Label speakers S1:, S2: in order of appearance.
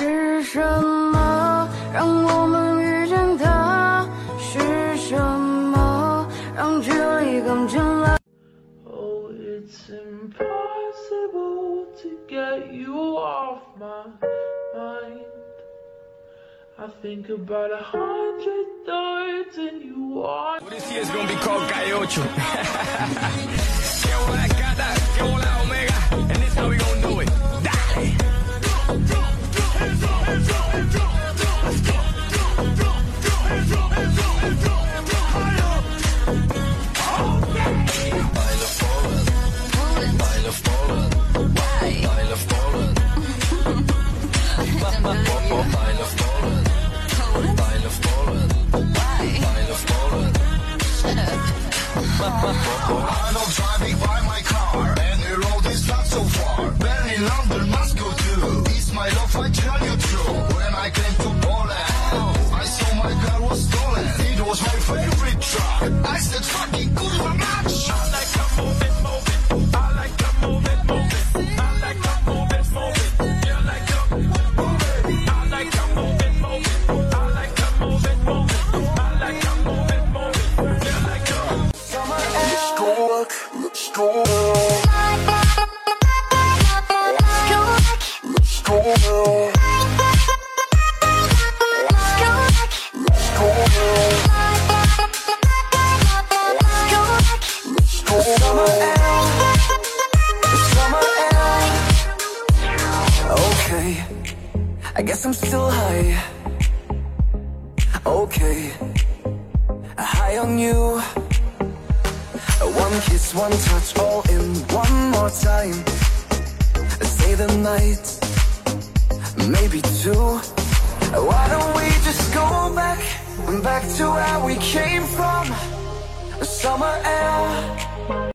S1: 是什么让我们遇见的？是什么让距离更近了？
S2: Oh, it's impossible to get you off my mind. I think about a hundred times and you are.
S3: This year's gonna be called Calle 8.
S4: I'm not driving by my car, and the road is not so far. Berlin, London, Moscow too. It's my love, I tell you true. When I came to go. Let's go. Let's go. Let's go
S5: Okay, I guess I'm still high. Okay, high on you. One kiss, one touch, all in one more time. Say the night, maybe two. Why don't we just go back, back to where we came from? Summer air.